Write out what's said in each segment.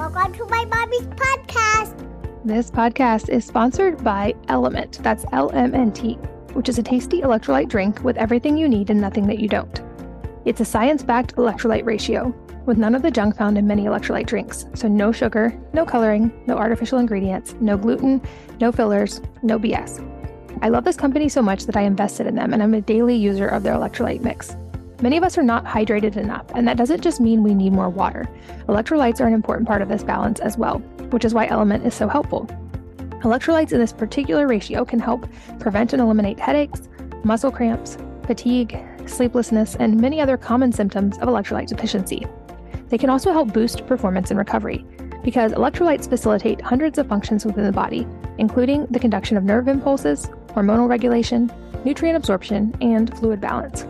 Welcome to my mommy's podcast. This podcast is sponsored by Element. That's L M N T, which is a tasty electrolyte drink with everything you need and nothing that you don't. It's a science backed electrolyte ratio with none of the junk found in many electrolyte drinks. So, no sugar, no coloring, no artificial ingredients, no gluten, no fillers, no BS. I love this company so much that I invested in them and I'm a daily user of their electrolyte mix. Many of us are not hydrated enough, and that doesn't just mean we need more water. Electrolytes are an important part of this balance as well, which is why Element is so helpful. Electrolytes in this particular ratio can help prevent and eliminate headaches, muscle cramps, fatigue, sleeplessness, and many other common symptoms of electrolyte deficiency. They can also help boost performance and recovery because electrolytes facilitate hundreds of functions within the body, including the conduction of nerve impulses, hormonal regulation, nutrient absorption, and fluid balance.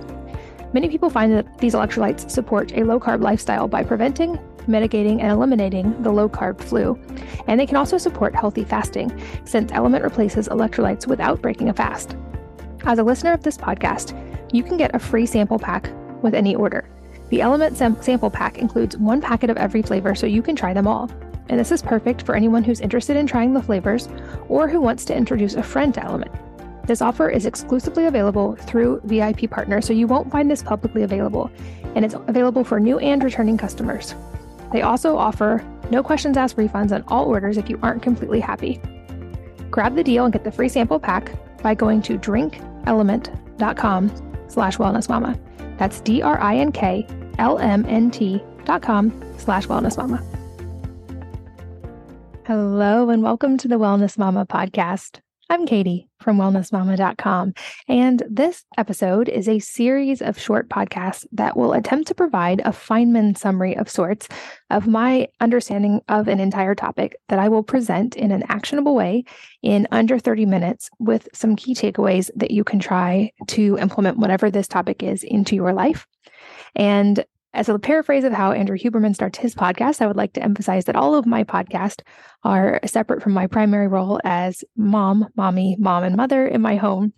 Many people find that these electrolytes support a low carb lifestyle by preventing, mitigating, and eliminating the low carb flu. And they can also support healthy fasting, since Element replaces electrolytes without breaking a fast. As a listener of this podcast, you can get a free sample pack with any order. The Element sam- sample pack includes one packet of every flavor so you can try them all. And this is perfect for anyone who's interested in trying the flavors or who wants to introduce a friend to LMNT. This offer is exclusively available through VIP partners, so you won't find this publicly available, and it's available for new and returning customers. They also offer no questions asked refunds on all orders if you aren't completely happy. Grab the deal and get the free sample pack by going to drinklmnt.com slash wellnessmama. That's D-R-I-N-K-L-M-N-T dot com slash wellnessmama. Hello and welcome to the Wellness Mama podcast. I'm Katie from wellnessmama.com, and this episode is a series of short podcasts that will attempt to provide a Feynman summary of sorts of my understanding of an entire topic that I will present in an actionable way in under 30 minutes with some key takeaways that you can try to implement whatever this topic is into your life. And as a paraphrase of how Andrew Huberman starts his podcast, I would like to emphasize that all of my podcasts are separate from my primary role as mom, mommy, mom, and mother in my home,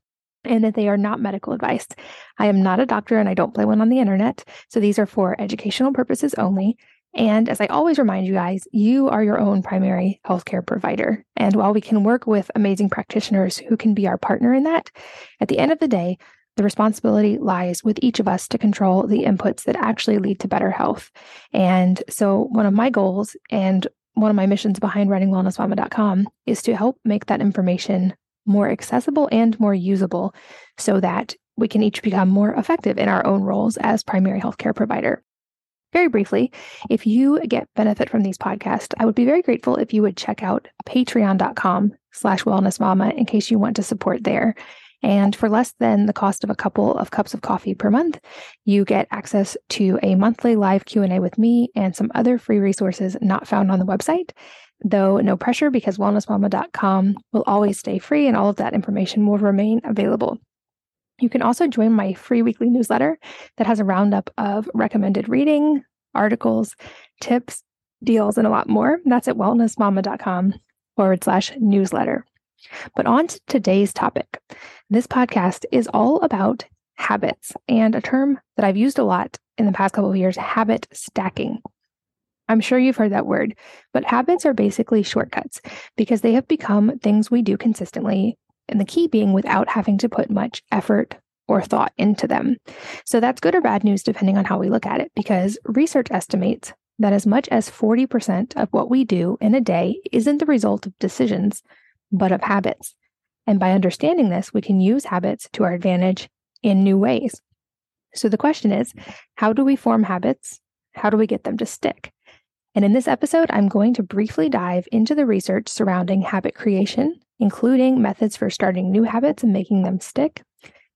and that they are not medical advice. I am not a doctor and I don't play one on the internet. So these are for educational purposes only. And as I always remind you guys, you are your own primary healthcare provider. And while we can work with amazing practitioners who can be our partner in that, at the end of the day, the responsibility lies with each of us to control the inputs that actually lead to better health. And so, one of my goals and one of my missions behind running wellnessmama.com is to help make that information more accessible and more usable so that we can each become more effective in our own roles as primary healthcare provider. Very briefly, if you get benefit from these podcasts, I would be very grateful if you would check out patreon.com slash wellnessmama in case you want to support there. And for less than the cost of a couple of cups of coffee per month, you get access to a monthly live Q&A with me and some other free resources not found on the website. Though no pressure because wellnessmama.com will always stay free and all of that information will remain available. You can also join my free weekly newsletter that has a roundup of recommended reading, articles, tips, deals, and a lot more. That's at wellnessmama.com forward slash newsletter. But on to today's topic. This podcast is all about habits and a term that I've used a lot in the past couple of years habit stacking. I'm sure you've heard that word, but habits are basically shortcuts because they have become things we do consistently, and the key being without having to put much effort or thought into them. So that's good or bad news depending on how we look at it, because research estimates that as much as 40% of what we do in a day isn't the result of decisions, but of habits. And by understanding this, we can use habits to our advantage in new ways. So the question is how do we form habits? How do we get them to stick? And in this episode, I'm going to briefly dive into the research surrounding habit creation, including methods for starting new habits and making them stick,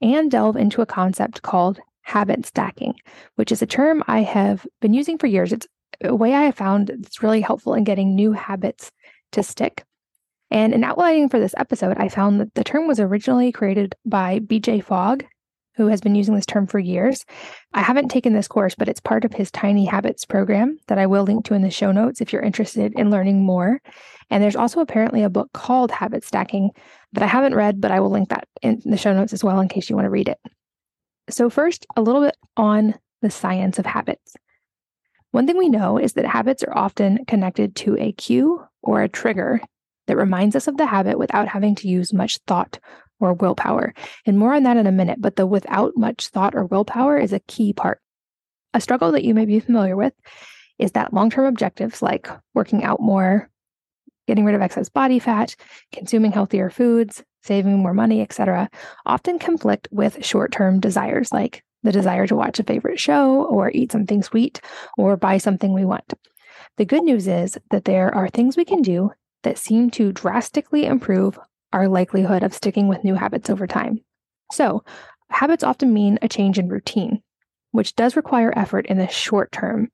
and delve into a concept called habit stacking, which is a term I have been using for years. It's a way I have found that's really helpful in getting new habits to stick. And in outlining for this episode, I found that the term was originally created by BJ Fogg, who has been using this term for years. I haven't taken this course, but it's part of his Tiny Habits program that I will link to in the show notes if you're interested in learning more. And there's also apparently a book called Habit Stacking that I haven't read, but I will link that in the show notes as well in case you want to read it. So, first, a little bit on the science of habits. One thing we know is that habits are often connected to a cue or a trigger that reminds us of the habit without having to use much thought or willpower. And more on that in a minute, but the without much thought or willpower is a key part. A struggle that you may be familiar with is that long term objectives like working out more, getting rid of excess body fat, consuming healthier foods, saving more money, etc., often conflict with short term desires like the desire to watch a favorite show or eat something sweet or buy something we want. The good news is that there are things we can do that seem to drastically improve our likelihood of sticking with new habits over time. So, habits often mean a change in routine, which does require effort in the short term.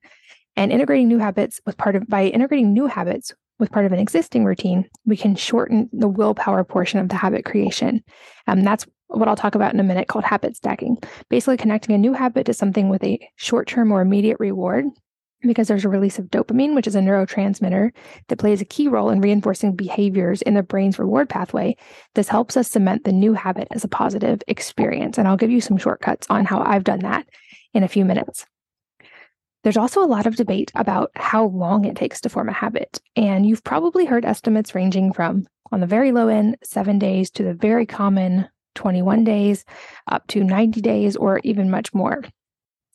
And integrating new habits with part of by integrating new habits with part of an existing routine, we can shorten the willpower portion of the habit creation. Um, that's what I'll talk about in a minute called habit stacking. Basically, connecting a new habit to something with a short term or immediate reward because there's a release of dopamine, which is a neurotransmitter that plays a key role in reinforcing behaviors in the brain's reward pathway. This helps us cement the new habit as a positive experience. And I'll give you some shortcuts on how I've done that in a few minutes. There's also a lot of debate about how long it takes to form a habit. And you've probably heard estimates ranging from, on the very low end, seven days to the very common 21 days, up to 90 days, or even much more.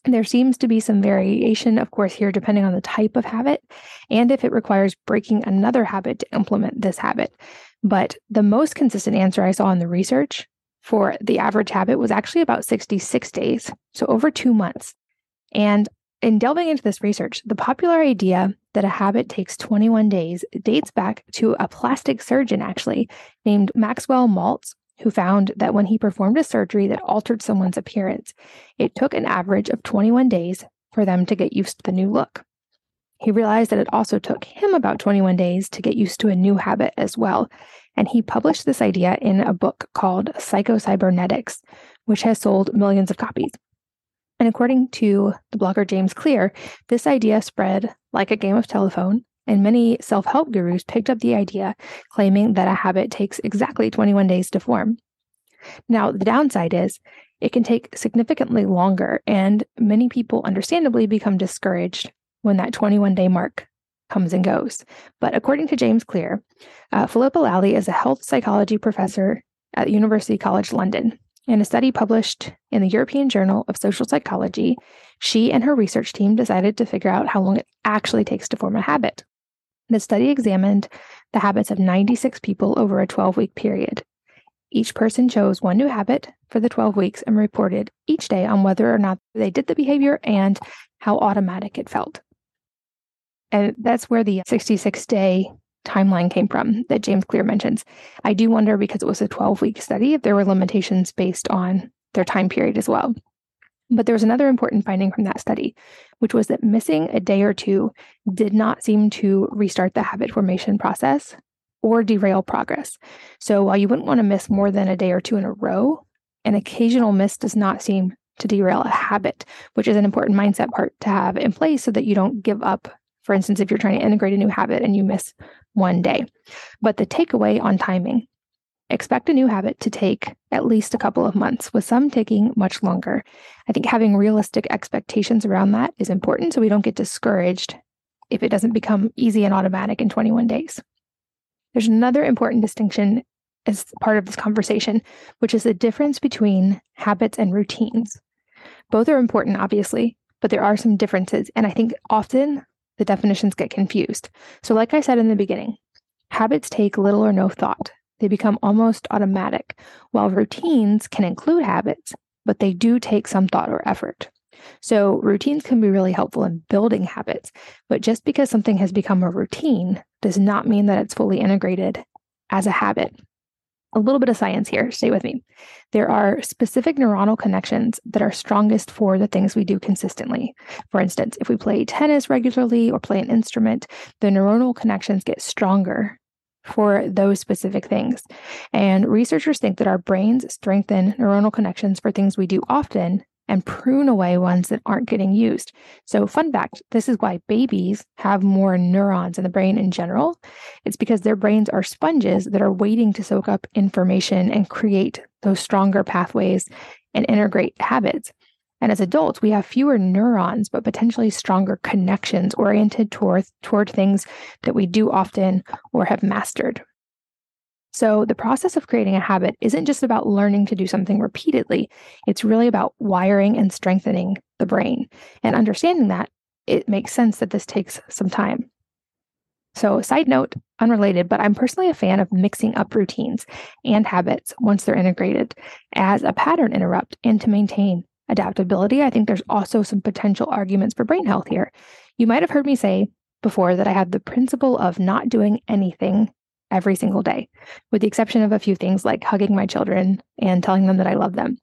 There seems to be some variation, of course, here depending on the type of habit and if it requires breaking another habit to implement this habit. But the most consistent answer I saw in the research for the average habit was actually about 66 days, so over two months. And in delving into this research, the popular idea that a habit takes 21 days dates back to a plastic surgeon, actually, named Maxwell Maltz, who found that when he performed a surgery that altered someone's appearance, it took an average of 21 days for them to get used to the new look. He realized that it also took him about 21 days to get used to a new habit as well. And he published this idea in a book called Psychocybernetics, which has sold millions of copies. And according to the blogger James Clear, this idea spread like a game of telephone, and many self help gurus picked up the idea, claiming that a habit takes exactly 21 days to form. Now, the downside is it can take significantly longer, and many people understandably become discouraged when that 21 day mark comes and goes. But according to James Clear, uh, Philippa Lally is a health psychology professor at University College London. In a study published in the European Journal of Social Psychology, she and her research team decided to figure out how long it actually takes to form a habit. The study examined the habits of 96 people over a 12 week period. Each person chose one new habit for the 12 weeks and reported each day on whether or not they did the behavior and how automatic it felt. And that's where the 66 day timeline came from that James Clear mentions. I do wonder because it was a 12 week study if there were limitations based on their time period as well. But there was another important finding from that study, which was that missing a day or two did not seem to restart the habit formation process or derail progress. So while you wouldn't want to miss more than a day or two in a row, an occasional miss does not seem to derail a habit, which is an important mindset part to have in place so that you don't give up for instance, if you're trying to integrate a new habit and you miss one day. But the takeaway on timing expect a new habit to take at least a couple of months, with some taking much longer. I think having realistic expectations around that is important so we don't get discouraged if it doesn't become easy and automatic in 21 days. There's another important distinction as part of this conversation, which is the difference between habits and routines. Both are important, obviously, but there are some differences. And I think often the definitions get confused. So, like I said in the beginning, habits take little or no thought. They become almost automatic, while routines can include habits, but they do take some thought or effort. So, routines can be really helpful in building habits, but just because something has become a routine does not mean that it's fully integrated as a habit a little bit of science here. Stay with me. There are specific neuronal connections that are strongest for the things we do consistently. For instance, if we play tennis regularly or play an instrument, the neuronal connections get stronger for those specific things. And researchers think that our brains strengthen neuronal connections for things we do often and prune away ones that aren't getting used. So, fun fact this is why babies have more neurons in the brain in general. It's because their brains are sponges that are waiting to soak up information and create those stronger pathways and integrate habits. And as adults, we have fewer neurons, but potentially stronger connections oriented toward, toward things that we do often or have mastered. So, the process of creating a habit isn't just about learning to do something repeatedly, it's really about wiring and strengthening the brain. And understanding that, it makes sense that this takes some time. So, side note, unrelated, but I'm personally a fan of mixing up routines and habits once they're integrated as a pattern interrupt and to maintain adaptability. I think there's also some potential arguments for brain health here. You might have heard me say before that I have the principle of not doing anything every single day, with the exception of a few things like hugging my children and telling them that I love them.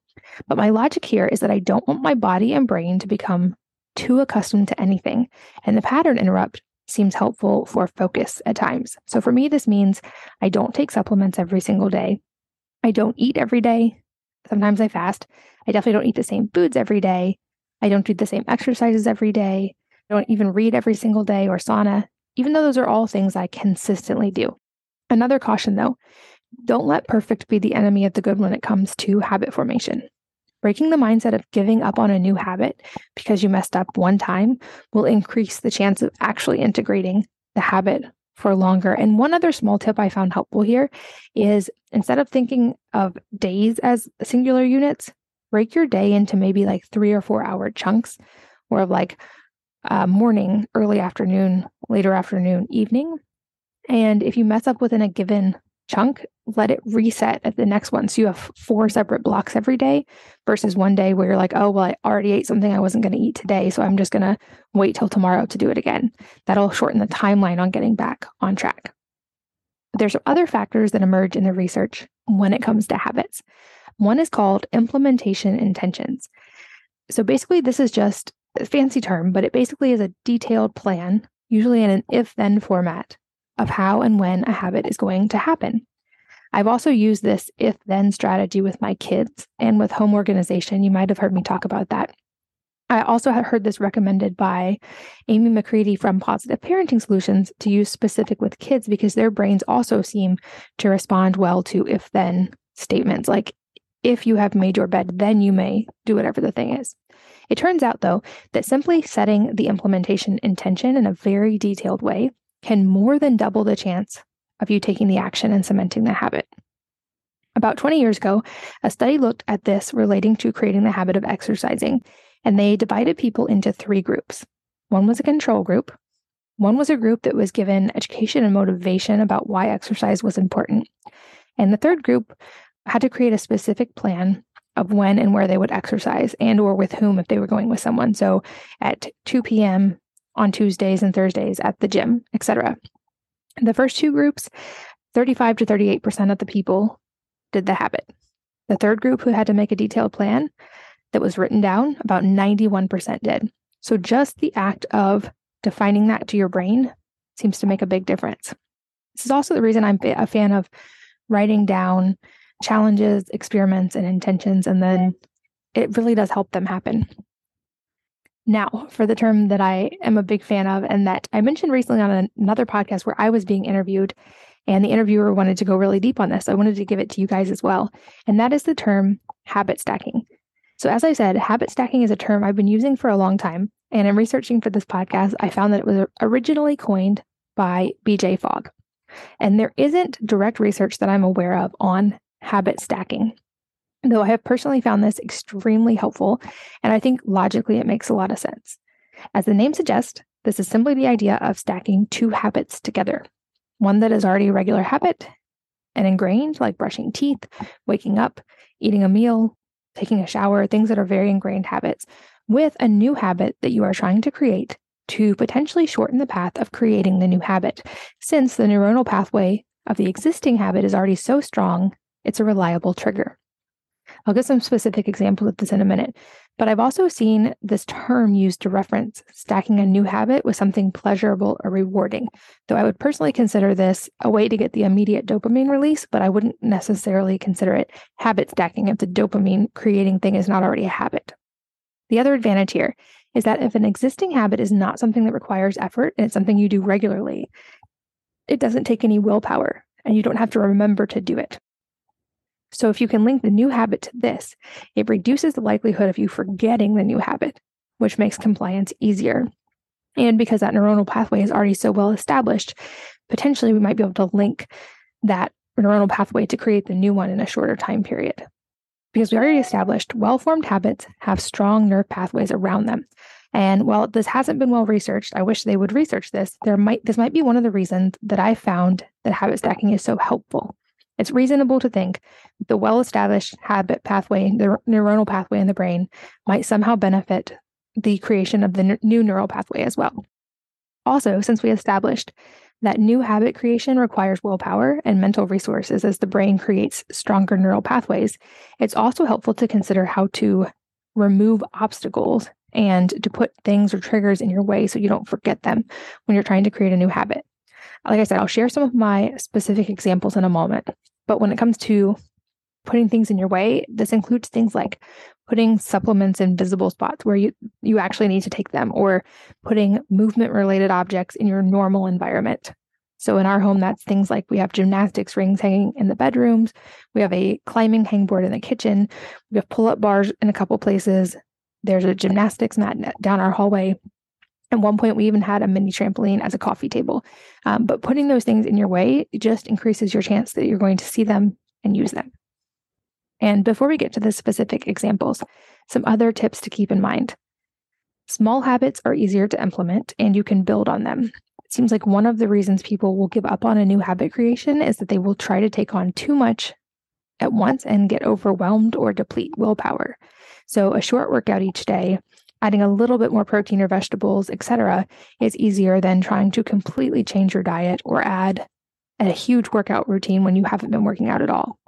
But my logic here is that I don't want my body and brain to become too accustomed to anything. And the pattern interrupt seems helpful for focus at times. So for me, this means I don't take supplements every single day. I don't eat every day. Sometimes I fast. I definitely don't eat the same foods every day. I don't do the same exercises every day. I don't even read every single day or sauna, even though those are all things I consistently do. Another caution though don't let perfect be the enemy of the good when it comes to habit formation. Breaking the mindset of giving up on a new habit because you messed up one time will increase the chance of actually integrating the habit for longer. And one other small tip I found helpful here is instead of thinking of days as singular units, break your day into maybe like three or four hour chunks or like uh, morning, early afternoon, later afternoon, evening. And if you mess up within a given chunk, let it reset at the next one. So you have four separate blocks every day versus one day where you're like, oh, well, I already ate something I wasn't going to eat today. So I'm just going to wait till tomorrow to do it again. That'll shorten the timeline on getting back on track. There's other factors that emerge in the research when it comes to habits. One is called implementation intentions. So basically, this is just a fancy term, but it basically is a detailed plan, usually in an if then format of how and when a habit is going to happen. I've also used this if then strategy with my kids and with home organization. You might have heard me talk about that. I also heard this recommended by Amy McCready from Positive Parenting Solutions to use specific with kids because their brains also seem to respond well to if then statements like, if you have made your bed, then you may do whatever the thing is. It turns out, though, that simply setting the implementation intention in a very detailed way can more than double the chance of you taking the action and cementing the habit. About 20 years ago, a study looked at this relating to creating the habit of exercising, and they divided people into three groups. One was a control group, one was a group that was given education and motivation about why exercise was important, and the third group had to create a specific plan of when and where they would exercise and or with whom if they were going with someone. So at 2 p.m., on Tuesdays and Thursdays at the gym, etc. The first two groups, 35 to 38% of the people did the habit. The third group who had to make a detailed plan that was written down, about 91% did. So just the act of defining that to your brain seems to make a big difference. This is also the reason I'm a fan of writing down challenges, experiments, and intentions, and then it really does help them happen. Now, for the term that I am a big fan of, and that I mentioned recently on another podcast where I was being interviewed, and the interviewer wanted to go really deep on this. I wanted to give it to you guys as well. And that is the term habit stacking. So, as I said, habit stacking is a term I've been using for a long time. And in researching for this podcast, I found that it was originally coined by BJ Fogg. And there isn't direct research that I'm aware of on habit stacking though I have personally found this extremely helpful, and I think logically it makes a lot of sense. As the name suggests, this is simply the idea of stacking two habits together one that is already a regular habit and ingrained, like brushing teeth, waking up, eating a meal, taking a shower, things that are very ingrained habits, with a new habit that you are trying to create to potentially shorten the path of creating the new habit, since the neuronal pathway of the existing habit is already so strong, it's a reliable trigger. I'll give some specific examples of this in a minute. But I've also seen this term used to reference stacking a new habit with something pleasurable or rewarding. Though I would personally consider this a way to get the immediate dopamine release, but I wouldn't necessarily consider it habit stacking if the dopamine creating thing is not already a habit. The other advantage here is that if an existing habit is not something that requires effort and it's something you do regularly, it doesn't take any willpower and you don't have to remember to do it. So if you can link the new habit to this, it reduces the likelihood of you forgetting the new habit, which makes compliance easier. And because that neuronal pathway is already so well established, potentially we might be able to link that neuronal pathway to create the new one in a shorter time period. Because we already established well formed habits have strong nerve pathways around them. And while this hasn't been well researched, I wish they would research this. There might this might be one of the reasons that I found that habit stacking is so helpful. It's reasonable to think that the well-established habit pathway, the neuronal pathway in the brain, might somehow benefit the creation of the new neural pathway as well. Also, since we established that new habit creation requires willpower and mental resources as the brain creates stronger neural pathways, it's also helpful to consider how to remove obstacles and to put things or triggers in your way so you don't forget them when you're trying to create a new habit. Like I said, I'll share some of my specific examples in a moment. But when it comes to putting things in your way, this includes things like putting supplements in visible spots where you, you actually need to take them, or putting movement related objects in your normal environment. So in our home, that's things like we have gymnastics rings hanging in the bedrooms, we have a climbing hangboard in the kitchen, we have pull up bars in a couple places, there's a gymnastics mat down our hallway. At one point, we even had a mini trampoline as a coffee table. Um, but putting those things in your way just increases your chance that you're going to see them and use them. And before we get to the specific examples, some other tips to keep in mind. Small habits are easier to implement and you can build on them. It seems like one of the reasons people will give up on a new habit creation is that they will try to take on too much at once and get overwhelmed or deplete willpower. So a short workout each day, adding a little bit more protein or vegetables, etc., is easier than trying to completely change your diet or add a huge workout routine when you haven't been working out at all.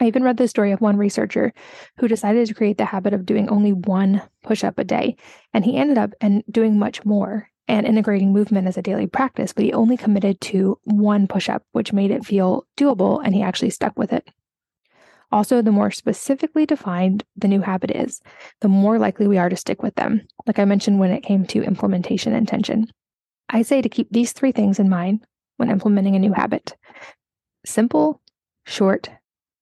I even read the story of one researcher who decided to create the habit of doing only one push up a day, and he ended up and doing much more and integrating movement as a daily practice, but he only committed to one push up, which made it feel doable, and he actually stuck with it. Also, the more specifically defined the new habit is, the more likely we are to stick with them, like I mentioned when it came to implementation intention. I say to keep these three things in mind when implementing a new habit simple, short,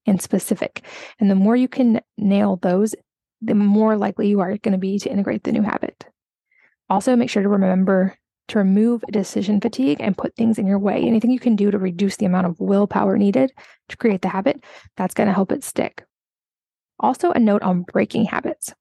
and specific. And the more you can nail those, the more likely you are going to be to integrate the new habit. Also, make sure to remember to remove decision fatigue and put things in your way. Anything you can do to reduce the amount of willpower needed to create the habit, that's going to help it stick. Also, a note on breaking habits.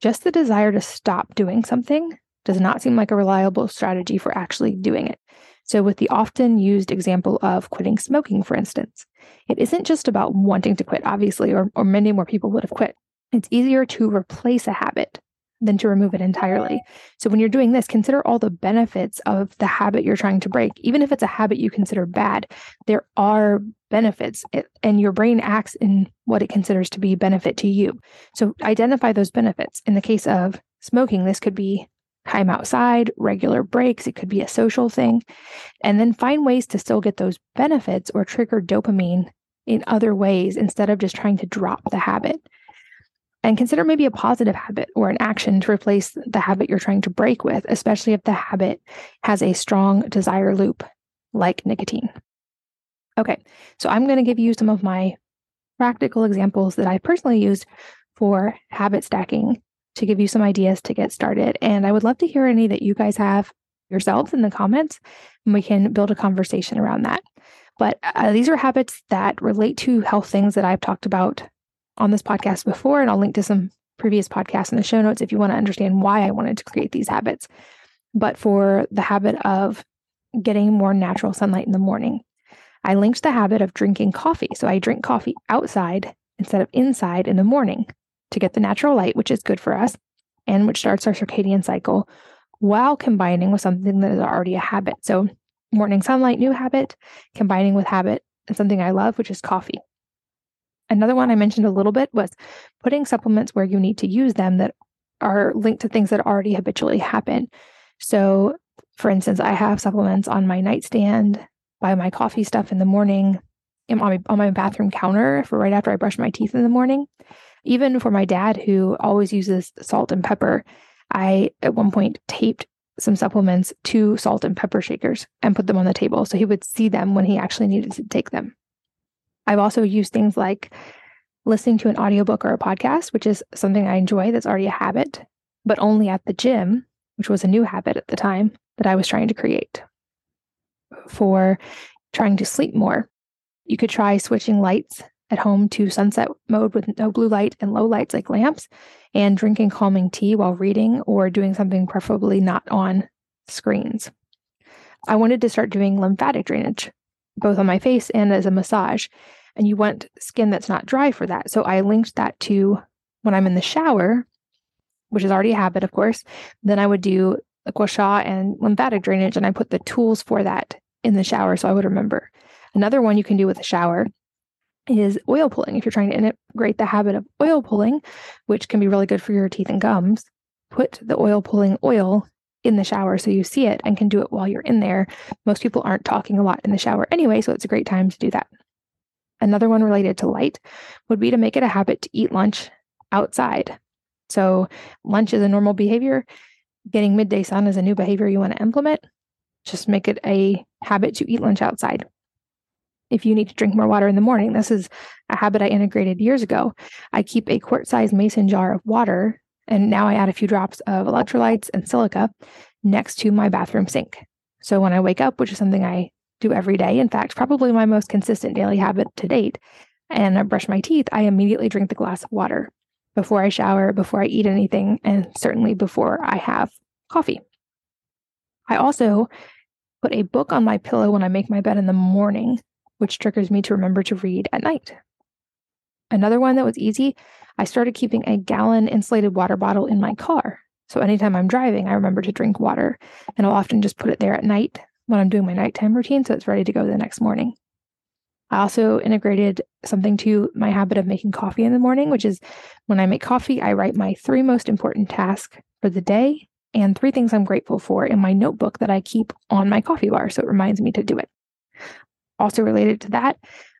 Just the desire to stop doing something does not seem like a reliable strategy for actually doing it. So, with the often used example of quitting smoking, for instance, it isn't just about wanting to quit, obviously, or, or many more people would have quit. It's easier to replace a habit than to remove it entirely. So when you're doing this, consider all the benefits of the habit you're trying to break. Even if it's a habit you consider bad, there are benefits eh, and your brain acts in what it considers to be benefit to you. So identify those benefits. In the case of smoking, this could be time outside, regular breaks, it could be a social thing, and then find ways to still get those benefits or trigger dopamine in other ways instead of just trying to drop the habit and consider maybe a positive habit or an action to replace the habit you're trying to break with, especially if the habit has a strong desire loop like nicotine. Okay, so I'm going to give you some of my practical examples that I personally used for habit stacking to give you some ideas to get started. And I would love to hear any that you guys have yourselves in the comments, and we can build a conversation around that. But uh, these are habits that relate to health things that I've talked about on this podcast before, and I'll link to some previous podcasts in the show notes if you want to understand why I wanted to create these habits. But for the habit of getting more natural sunlight in the morning, I linked the habit of drinking coffee. So I drink coffee outside instead of inside in the morning to get the natural light, which is good for us and which starts our circadian cycle while combining with something that is already a habit. So morning sunlight, new habit, combining with habit and something I love, which is coffee. Another one I mentioned a little bit was putting supplements where you need to use them that are linked to things that already habitually happen. So, for instance, I have supplements on my nightstand, by my coffee stuff in the morning, on my, on my bathroom counter for right after I brush my teeth in the morning. Even for my dad, who always uses salt and pepper, I at one point taped some supplements to salt and pepper shakers and put them on the table so he would see them when he actually needed to take them. I've also used things like listening to an audiobook or a podcast, which is something I enjoy that's already a habit, but only at the gym, which was a new habit at the time that I was trying to create. For trying to sleep more, you could try switching lights at home to sunset mode with no blue light and low lights like lamps, and drinking calming tea while reading or doing something preferably not on screens. I wanted to start doing lymphatic drainage, both on my face and as a massage. And you want skin that's not dry for that. So I linked that to when I'm in the shower, which is already a habit, of course. Then I would do gua and lymphatic drainage, and I put the tools for that in the shower so I would remember. Another one you can do with a shower is oil pulling. If you're trying to integrate the habit of oil pulling, which can be really good for your teeth and gums, put the oil pulling oil in the shower so you see it and can do it while you're in there. Most people aren't talking a lot in the shower anyway, so it's a great time to do that. Another one related to light would be to make it a habit to eat lunch outside. So, lunch is a normal behavior. Getting midday sun is a new behavior you want to implement. Just make it a habit to eat lunch outside if you need to drink more water in the morning. This is a habit I integrated years ago. I keep a quart sized mason jar of water, and now I add a few drops of electrolytes and silica next to my bathroom sink. So when I wake up, which is something I do every day, in fact, probably my most consistent daily habit to date, and I brush my teeth, I immediately drink the glass of water before I shower, before I eat anything, and certainly before I have coffee. I also put a book on my pillow when I make my bed in the morning which triggers me to remember to read at night. Another one that was easy, I started keeping a gallon insulated water bottle in my car. So anytime I'm driving, I remember to drink water, and I'll often just put it there at night when I'm doing my nighttime routine so it's ready to go the next morning. I also integrated something to my habit of making coffee in the morning, which is when I make coffee, I write my three most important tasks for the day and three things I'm grateful for in my notebook that I keep on my coffee bar. So it reminds me to do it. Also, related to that,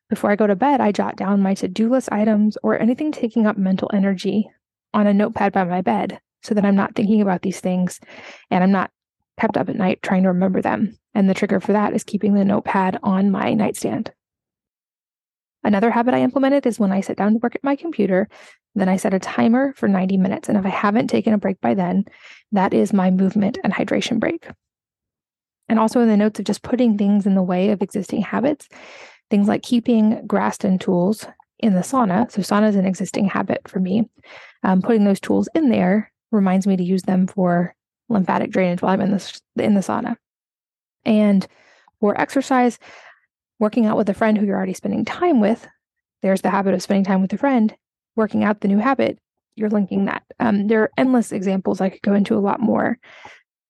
before I go to bed, I jot down my to do list items or anything taking up mental energy on a notepad by my bed so that I'm not thinking about these things and I'm not kept up at night trying to remember them. And the trigger for that is keeping the notepad on my nightstand. Another habit I implemented is when I sit down to work at my computer, then I set a timer for 90 minutes. And if I haven't taken a break by then, that is my movement and hydration break and also in the notes of just putting things in the way of existing habits, things like keeping Graston tools in the sauna. So, sauna is an existing habit for me. Um, putting those tools in there reminds me to use them for lymphatic drainage while I'm in the, in the sauna. And for exercise, working out with a friend who you're already spending time with, there's the habit of spending time with a friend, working out the new habit, you're linking that. Um, there are endless examples I could go into a lot more.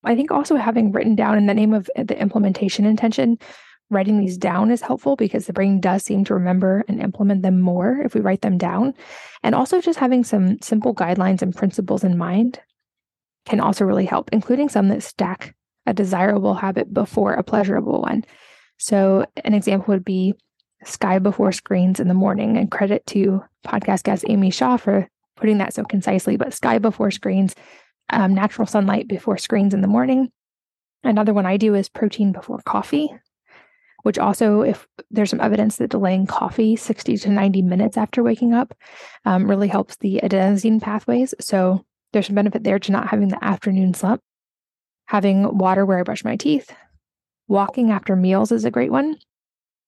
I think also having written down in the name of the implementation intention, writing these down is helpful because the brain does seem to remember and implement them more if we write them down. And also just having some simple guidelines and principles in mind can also really help, including some that stack a desirable habit before a pleasurable one. So, an example would be sky before screens in the morning, and credit to podcast guest Amy Shah for putting that so concisely. But sky before screens um, natural sunlight before screens in the morning. Another one I do is protein before coffee, which also, if there's some evidence that delaying coffee 60 to 90 minutes after waking up um, really helps the adenosine pathways. So there's some benefit there to not having the afternoon slump. Having water where I brush my teeth, walking after meals is a great one.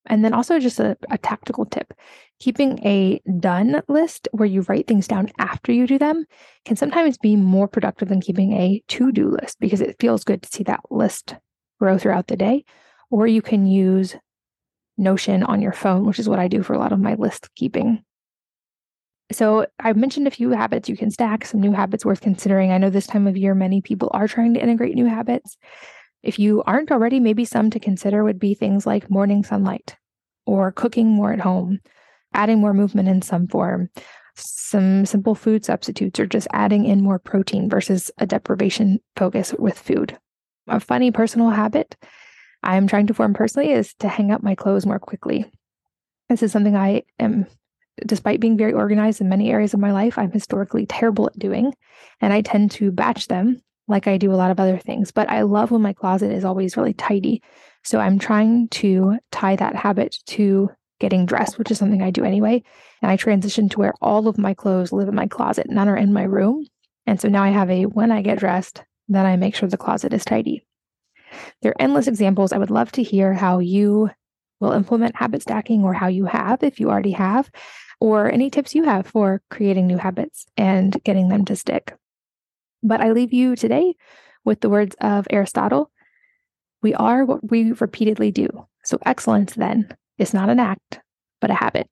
And then also just a, a, tactical tip keeping a done list where you write things down after you do them can sometimes be more productive than keeping a to do list because it feels good to see that list grow throughout the day. Or you can use Notion on your phone, which is what I do for a lot of my list keeping. So, I've mentioned a few habits you can stack, some new habits worth considering. I know this time of year, many people are trying to integrate new habits. If you aren't already, maybe some to consider would be things like morning sunlight or cooking more at home, adding more movement in some form, some simple food substitutes, or just adding in more protein versus a deprivation focus with food. A funny personal habit I am trying to form personally is to hang up my clothes more quickly. This is something I am, despite being very organized in many areas of my life, I'm historically terrible at doing. And I tend to batch them like I do a lot of other things. But I love when my closet is always really tidy. So I'm trying to tie that habit to getting dressed, which is something I do anyway. And I transitioned to where all of my clothes live in my closet, none are in my room. And so now I have a when I get dressed, then I make sure the closet is tidy. There are endless examples. I would love to hear how you will implement habit stacking or how you have, if you already have, or any tips you have for creating new habits and getting them to stick. But I leave you today with the words of Aristotle We are what we repeatedly do. So excellence then is not an act, but a habit.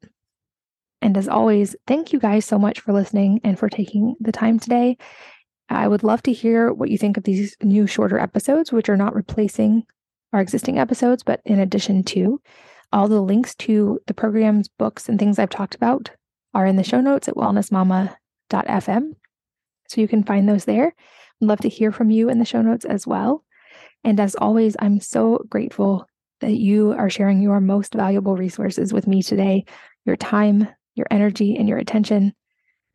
And as always, thank you guys so much for listening and for taking the time today. I would love to hear what you think of these new shorter episodes, which are not replacing our existing episodes, but in addition to all the links to the programs, books, and things I've talked about are in the show notes at wellnessmama.fm. So you can find those there. I'd love to hear from you in the show notes as well. And as always, I'm so grateful that you are sharing your most valuable resources with me today your time, your energy, and your attention.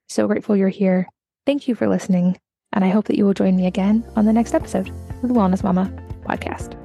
So grateful you're here. Thank you for listening. And I hope that you will join me again on the next episode of the Wellness Mama podcast.